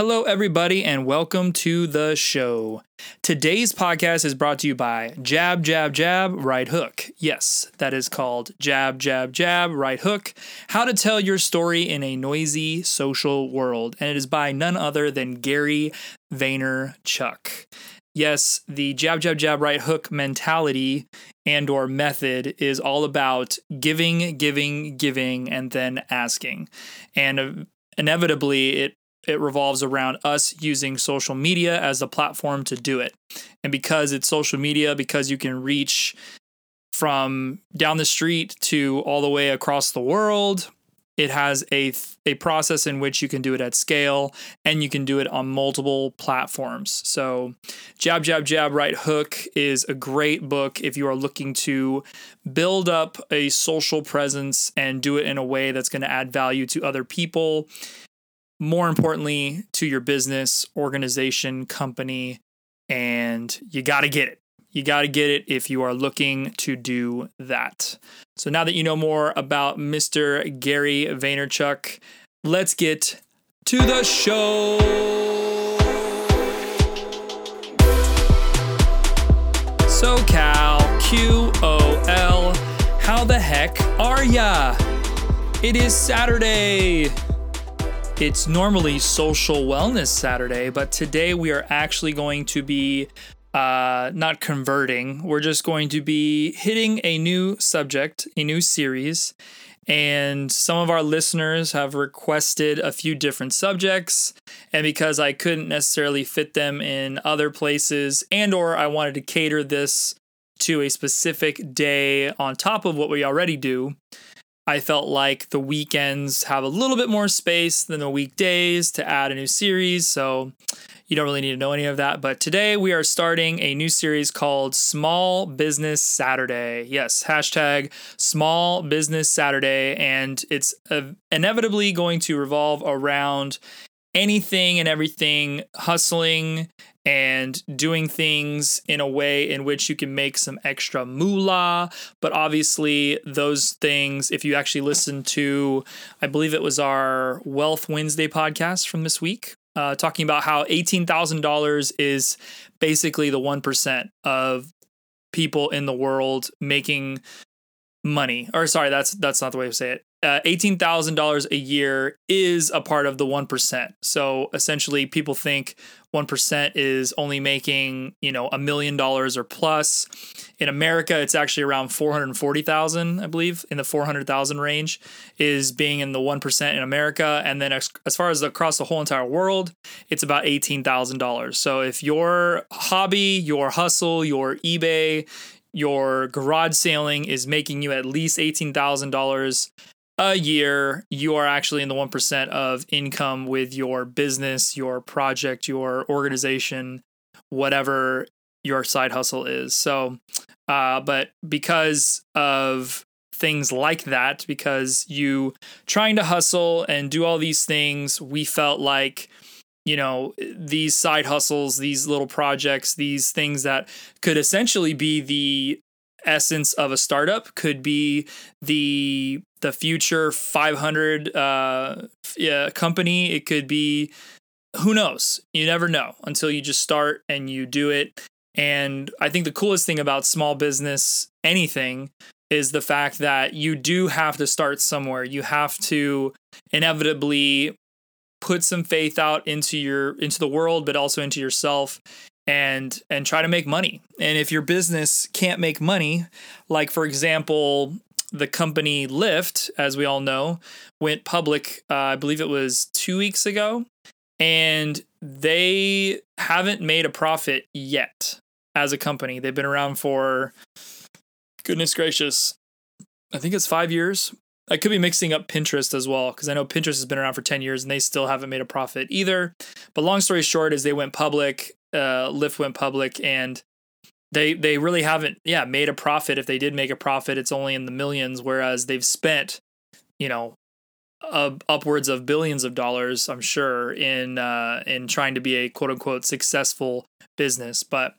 Hello, everybody, and welcome to the show. Today's podcast is brought to you by Jab, Jab, Jab, Right Hook. Yes, that is called Jab, Jab, Jab, Right Hook How to Tell Your Story in a Noisy Social World. And it is by none other than Gary Vaynerchuk. Yes, the jab, jab, jab, right hook mentality and or method is all about giving, giving, giving, and then asking. And uh, inevitably, it it revolves around us using social media as a platform to do it. And because it's social media, because you can reach from down the street to all the way across the world, it has a a process in which you can do it at scale and you can do it on multiple platforms. So, Jab Jab Jab Right Hook is a great book if you are looking to build up a social presence and do it in a way that's going to add value to other people more importantly to your business, organization, company, and you got to get it. You got to get it if you are looking to do that. So now that you know more about Mr. Gary Vaynerchuk, let's get to the show. SoCal QOL, how the heck are ya? It is Saturday. It's normally Social Wellness Saturday, but today we are actually going to be uh, not converting. We're just going to be hitting a new subject, a new series. And some of our listeners have requested a few different subjects. And because I couldn't necessarily fit them in other places, and or I wanted to cater this to a specific day on top of what we already do, I felt like the weekends have a little bit more space than the weekdays to add a new series. So you don't really need to know any of that. But today we are starting a new series called Small Business Saturday. Yes, hashtag Small Business Saturday. And it's inevitably going to revolve around anything and everything hustling and doing things in a way in which you can make some extra moolah. But obviously, those things, if you actually listen to, I believe it was our Wealth Wednesday podcast from this week, uh, talking about how $18,000 is basically the 1% of people in the world making money or sorry that's that's not the way to say it uh, $18,000 a year is a part of the 1%. So essentially people think 1% is only making, you know, a million dollars or plus. In America, it's actually around 440,000, I believe, in the 400,000 range is being in the 1% in America. And then as, as far as across the whole entire world, it's about $18,000. So if your hobby, your hustle, your eBay, your garage sailing is making you at least $18,000 a year, you are actually in the 1% of income with your business, your project, your organization, whatever your side hustle is. So, uh, but because of things like that, because you trying to hustle and do all these things, we felt like you know these side hustles these little projects these things that could essentially be the essence of a startup could be the the Fortune 500 uh, yeah, company. It could be who knows. You never know until you just start and you do it. And I think the coolest thing about small business anything is the fact that you do have to start somewhere. You have to inevitably put some faith out into your into the world but also into yourself and and try to make money. And if your business can't make money, like for example, the company Lyft, as we all know, went public. Uh, I believe it was two weeks ago, and they haven't made a profit yet as a company. They've been around for goodness gracious, I think it's five years. I could be mixing up Pinterest as well because I know Pinterest has been around for 10 years and they still haven't made a profit either. But long story short is they went public, uh, Lyft went public and they they really haven't yeah made a profit. If they did make a profit it's only in the millions whereas they've spent you know uh, upwards of billions of dollars i'm sure in uh, in trying to be a quote unquote successful business. But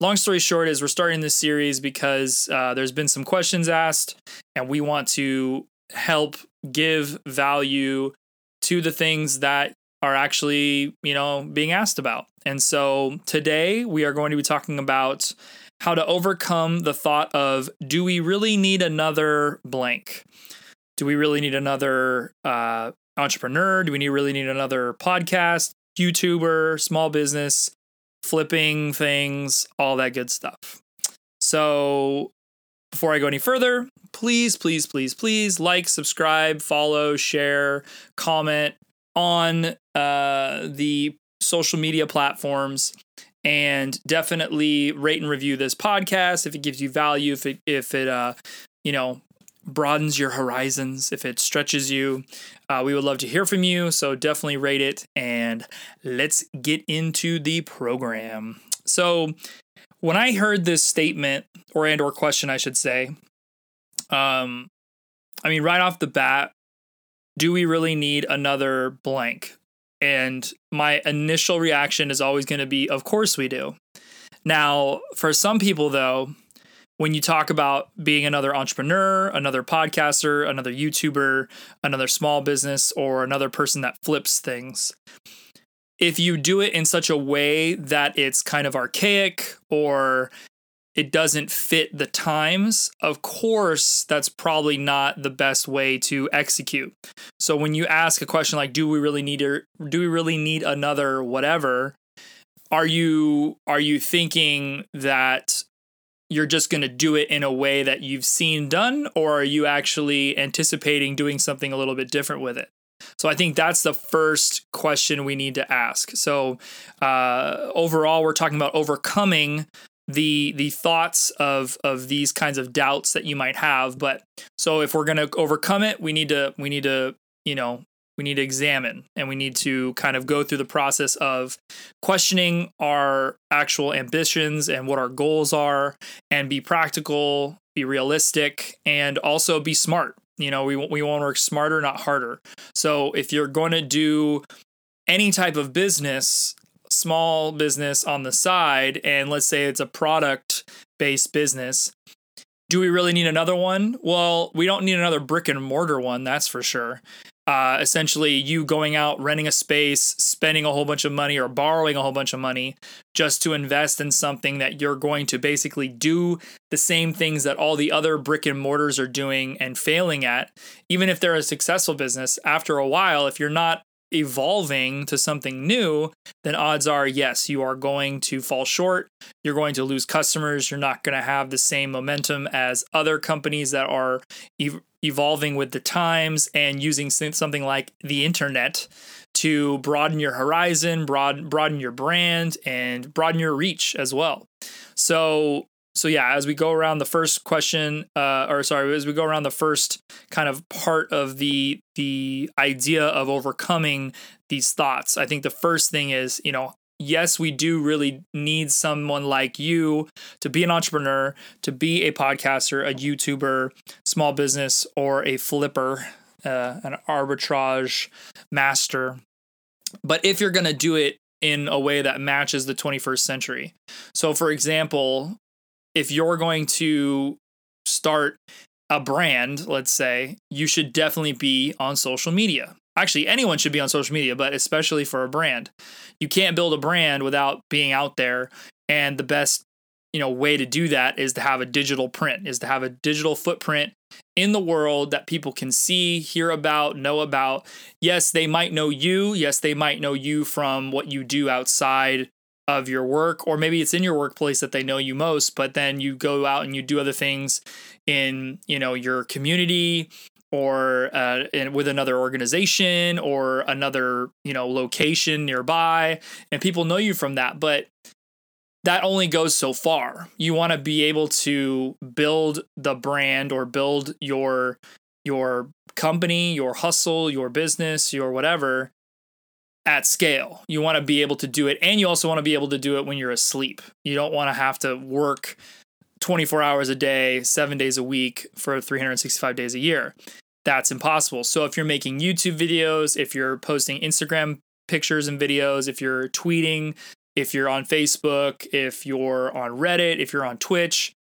long story short is we're starting this series because uh, there's been some questions asked and we want to help give value to the things that are actually, you know, being asked about. And so today we are going to be talking about how to overcome the thought of do we really need another blank? Do we really need another uh, entrepreneur? Do we need, really need another podcast, YouTuber, small business, flipping things, all that good stuff? So before I go any further, please, please, please, please like, subscribe, follow, share, comment on uh, the social media platforms and definitely rate and review this podcast. If it gives you value if it if it uh you know broadens your horizons if it stretches you uh, we would love to hear from you. So definitely rate it and let's get into the program. So when i heard this statement or and or question i should say um i mean right off the bat do we really need another blank? And my initial reaction is always going to be, of course we do. Now, for some people, though, when you talk about being another entrepreneur, another podcaster, another YouTuber, another small business, or another person that flips things, if you do it in such a way that it's kind of archaic or it doesn't fit the times, of course, that's probably not the best way to execute. So when you ask a question like, "Do we really need or do we really need another whatever?" Are you are you thinking that you're just going to do it in a way that you've seen done, or are you actually anticipating doing something a little bit different with it? So I think that's the first question we need to ask. So uh, overall, we're talking about overcoming the the thoughts of of these kinds of doubts that you might have but so if we're going to overcome it we need to we need to you know we need to examine and we need to kind of go through the process of questioning our actual ambitions and what our goals are and be practical be realistic and also be smart. You know we, we want to work smarter not harder. So if you're going to do any type of business small business on the side and let's say it's a product based business do we really need another one? Well we don't need another brick and mortar one that's for sure. Uh, essentially you going out renting a space spending a whole bunch of money or borrowing a whole bunch of money just to invest in something that you're going to basically do the same things that all the other brick and mortars are doing and failing at even if they're a successful business. After a while if you're not evolving to something new, then odds are, yes, you are going to fall short. You're going to lose customers. You're not going to have the same momentum as other companies that are ev- evolving with the times and using something like the internet to broaden your horizon, broad, broaden your brand, and broaden your reach as well. So so yeah, as we go around the first question, uh, or sorry, as we go around the first kind of part of the the idea of overcoming these thoughts, I think the first thing is, you know, yes, we do really need someone like you to be an entrepreneur, to be a podcaster, a YouTuber, small business, or a flipper, uh, an arbitrage master. But if you're to do it in a way that matches the 21st century. So, for example, if you're going to start a brand, let's say, you should definitely be on social media. Actually, anyone should be on social media, but especially for a brand. You can't build a brand without being out there. And the best, you know, way to do that is to have a digital print, is to have a digital footprint in the world that people can see, hear about, know about. Yes, they might know you. Yes, they might know you from what you do outside of your work or maybe it's in your workplace that they know you most but then you go out and you do other things in you know your community or uh, in, with another organization or another you know location nearby and people know you from that but that only goes so far. You want to be able to build the brand or build your your company your hustle your business your whatever at scale. You want to be able to do it, and you also want to be able to do it when you're asleep. You don't want to have to work 24 hours a day, seven days a week for 365 days a year. That's impossible. So if you're making YouTube videos, if you're posting Instagram pictures and videos, if you're tweeting, if you're on Facebook, if you're on Reddit, if you're on Twitch,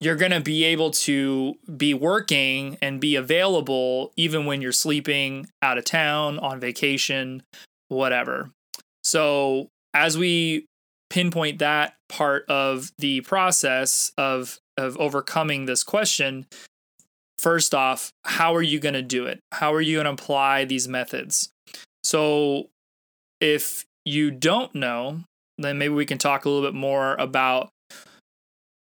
you're going to be able to be working and be available even when you're sleeping out of town, on vacation, whatever. So, as we pinpoint that part of the process of of overcoming this question, first off, how are you going to do it? How are you going to apply these methods? So, if you don't know, then maybe we can talk a little bit more about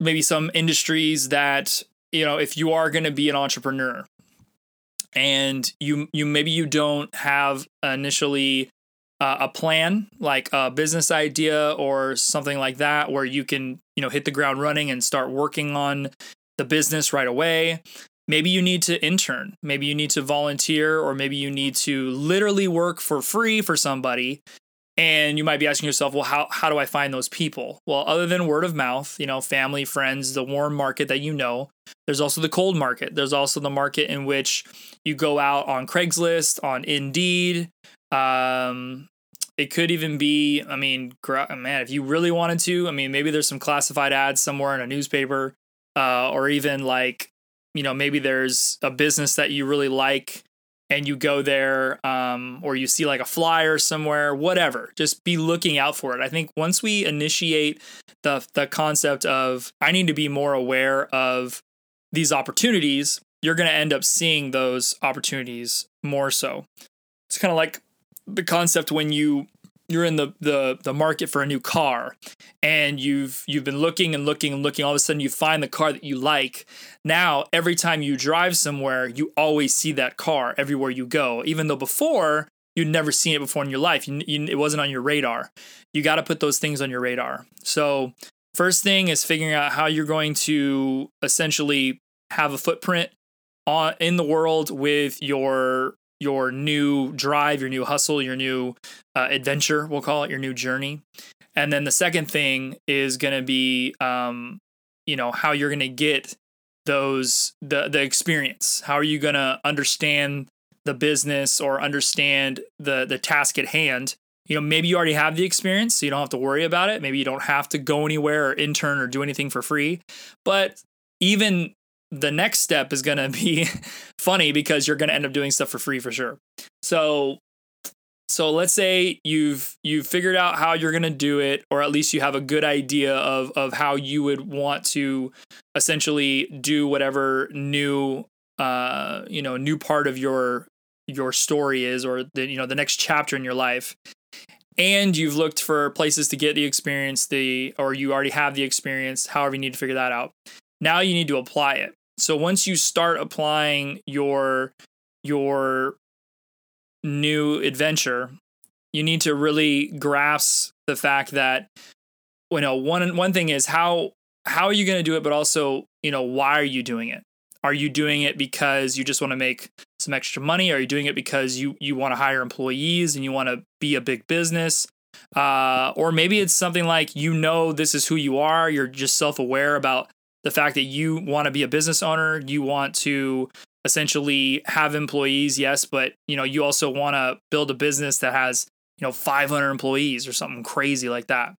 maybe some industries that, you know, if you are going to be an entrepreneur and you you maybe you don't have initially uh, a plan like a business idea or something like that where you can, you know, hit the ground running and start working on the business right away. Maybe you need to intern. Maybe you need to volunteer or maybe you need to literally work for free for somebody and you might be asking yourself well how, how do i find those people? Well other than word of mouth you know family friends the warm market that you know there's also the cold market. There's also the market in which you go out on craigslist on indeed. Um, it could even be i mean man if you really wanted to i mean maybe there's some classified ads somewhere in a newspaper uh, or even like you know maybe there's a business that you really like and you go there um, or you see like a flyer somewhere whatever just be looking out for it. I think once we initiate the the concept of i need to be more aware of these opportunities you're going to end up seeing those opportunities more so. It's kind of like the concept when you you're in the, the the market for a new car and you've you've been looking and looking and looking. All of a sudden you find the car that you like. Now every time you drive somewhere you always see that car everywhere you go even though before you'd never seen it before in your life. You, you, it wasn't on your radar. You got to put those things on your radar. So first thing is figuring out how you're going to essentially have a footprint on in the world with your your new drive, your new hustle, your new uh, adventure, we'll call it your new journey. And then the second thing is going to be, um, you know, how you're going to get those the the experience. How are you going to understand the business or understand the the task at hand? You know, maybe you already have the experience, so you don't have to worry about it. Maybe you don't have to go anywhere or intern or do anything for free. But even the next step is going to be funny because you're going to end up doing stuff for free for sure. So so let's say you've you've figured out how you're going to do it or at least you have a good idea of of how you would want to essentially do whatever new uh you know new part of your your story is or the you know the next chapter in your life and you've looked for places to get the experience the or you already have the experience however you need to figure that out now you need to apply it. So once you start applying your your new adventure, you need to really grasp the fact that you know one one thing is how how are you going to do it but also, you know, why are you doing it? Are you doing it because you just want to make some extra money? Are you doing it because you you want to hire employees and you want to be a big business? Uh, or maybe it's something like you know this is who you are. You're just self aware about the fact that you want to be a business owner, you want to essentially have employees, yes, but you know, you also want to build a business that has, you know, 500 employees or something crazy like that.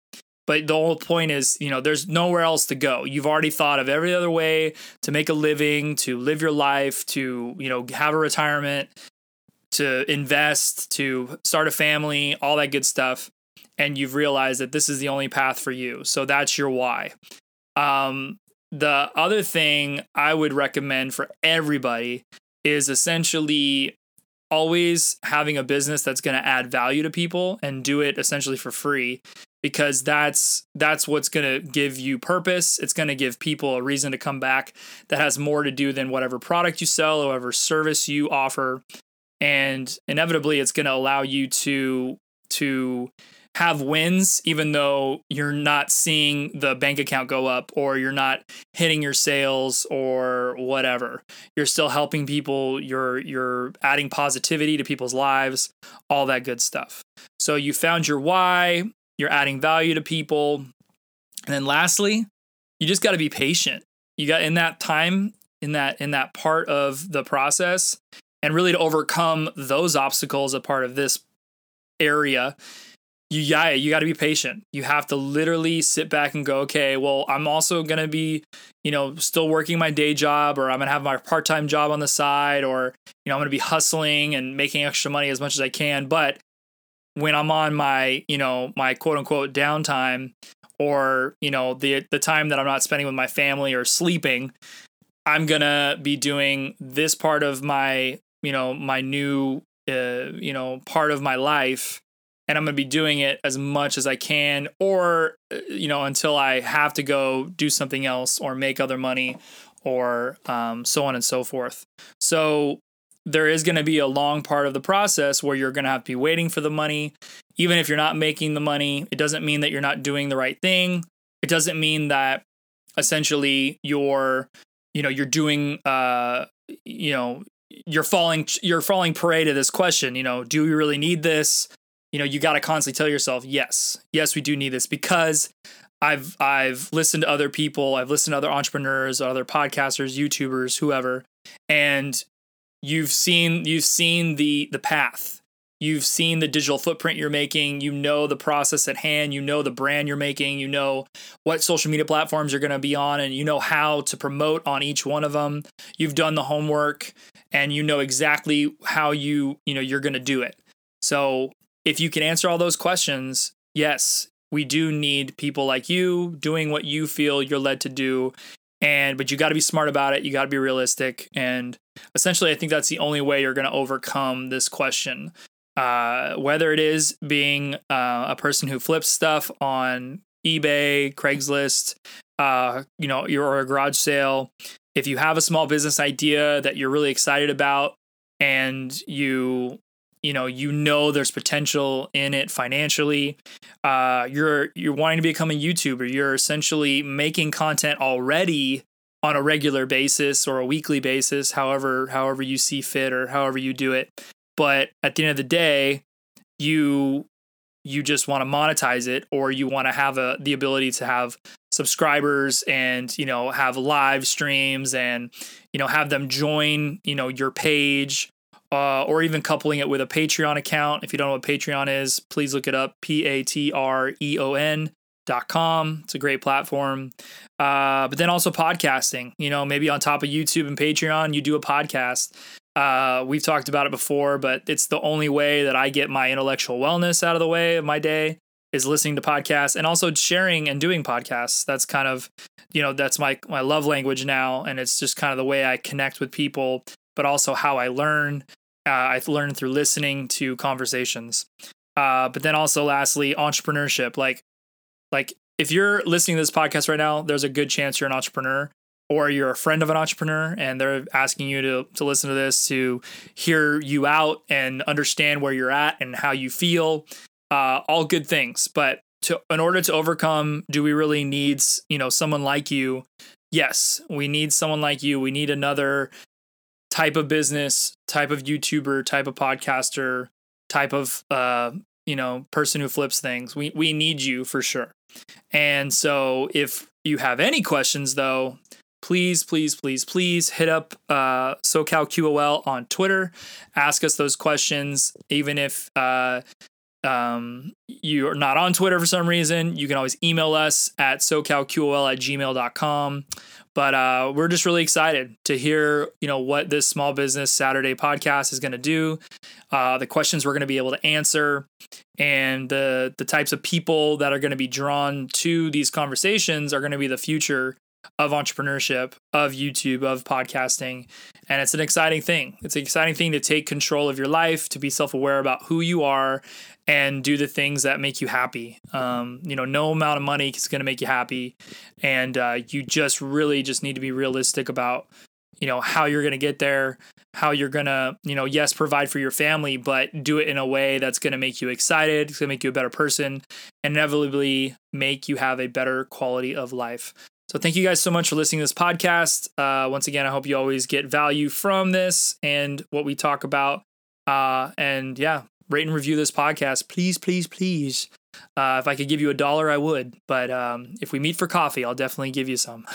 But the whole point is, you know, there's nowhere else to go. You've already thought of every other way to make a living, to live your life, to, you know, have a retirement, to invest, to start a family, all that good stuff. And you've realized that this is the only path for you. So that's your why. Um, the other thing I would recommend for everybody is essentially always having a business that's going to add value to people and do it essentially for free because that's that's what's going to give you purpose. It's going to give people a reason to come back that has more to do than whatever product you sell or whatever service you offer. And inevitably it's going to allow you to to have wins even though you're not seeing the bank account go up or you're not hitting your sales or whatever. You're still helping people. You're you're adding positivity to people's lives all that good stuff. So you found your why you're adding value to people. And then lastly you just got to be patient. You got in that time in that in that part of the process and really to overcome those obstacles a part of this area you yeah you got to be patient. You have to literally sit back and go okay well i'm also going to be you know still working my day job or i'm going to have my part-time job on the side or you know i'm going to be hustling and making extra money as much as i can. But when I'm on my, you know, my quote unquote downtime or, you know, the the time that I'm not spending with my family or sleeping, I'm going to be doing this part of my, you know, my new uh, you know, part of my life and I'm going to be doing it as much as I can or uh, you know until I have to go do something else or make other money or um, so on and so forth. So there is going to be a long part of the process where you're going to have to be waiting for the money. Even if you're not making the money, it doesn't mean that you're not doing the right thing. It doesn't mean that essentially you're, you know, you're doing, uh, you know, you're falling, you're falling prey to this question. You know, do we really need this? You know, you got to constantly tell yourself, yes, yes, we do need this because I've I've listened to other people, I've listened to other entrepreneurs, other podcasters, YouTubers, whoever, and you've seen you've seen the the path. You've seen the digital footprint you're making you know the process at hand you know the brand you're making you know what social media platforms you're going to be on and you know how to promote on each one of them you've done the homework and you know exactly how you you know you're going to do it. So if you can answer all those questions yes we do need people like you doing what you feel you're led to do. And but you got to be smart about it. You got to be realistic. And essentially i think that's the only way you're going to overcome this question. Uh, whether it is being uh, a person who flips stuff on ebay craigslist uh, you know you're a garage sale if you have a small business idea that you're really excited about and you you know you know there's potential in it financially. Uh, you're you're wanting to become a youtuber. You're essentially making content already on a regular basis or a weekly basis however however you see fit or however you do it. But at the end of the day you you just want to monetize it or you want to have a the ability to have subscribers and you know have live streams and you know have them join you know your page uh, or even coupling it with a Patreon account. If you don't know what Patreon is, please look it up. P A T R E O N dot com. It's a great platform. Uh, but then also podcasting. You know, maybe on top of YouTube and Patreon, you do a podcast. Uh, we've talked about it before, but it's the only way that I get my intellectual wellness out of the way of my day is listening to podcasts and also sharing and doing podcasts. That's kind of, you know, that's my my love language now, and it's just kind of the way I connect with people but also how I learn. Uh, I learn through listening to conversations. Uh, but then also, lastly, entrepreneurship. Like, like if you're listening to this podcast right now, there's a good chance you're an entrepreneur or you're a friend of an entrepreneur and they're asking you to to listen to this to hear you out and understand where you're at and how you feel uh, all good things but to in order to overcome do we really need you know someone like you yes we need someone like you we need another type of business, type of YouTuber, type of podcaster, type of uh, you know, person who flips things. We we need you for sure. And so if you have any questions though, please, please, please, please hit up uh, SoCal QOL on Twitter. Ask us those questions, even if uh, um, you're not on Twitter for some reason. You can always email us at socalqol at gmail.com. But uh, we're just really excited to hear, you know, what this Small Business Saturday podcast is going to do, uh, the questions we're going to be able to answer, and the the types of people that are going to be drawn to these conversations are going to be the future of entrepreneurship, of YouTube, of podcasting. And it's an exciting thing. It's an exciting thing to take control of your life, to be self aware about who you are, and do the things that make you happy. Um, you know, no amount of money is going to make you happy. And uh, you just really just need to be realistic about, you know, how you're going to get there, how you're going to, you know, yes, provide for your family, but do it in a way that's going to make you excited, it's going to make you a better person, and inevitably make you have a better quality of life. So thank you guys so much for listening to this podcast. Uh, once again, I hope you always get value from this and what we talk about. Uh, and yeah, rate and review this podcast, please, please, please. Uh, if I could give you a dollar, I would. But um, if we meet for coffee, I'll definitely give you some.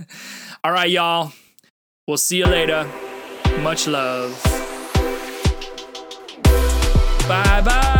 All right, y'all. We'll see you later. Much love. Bye bye.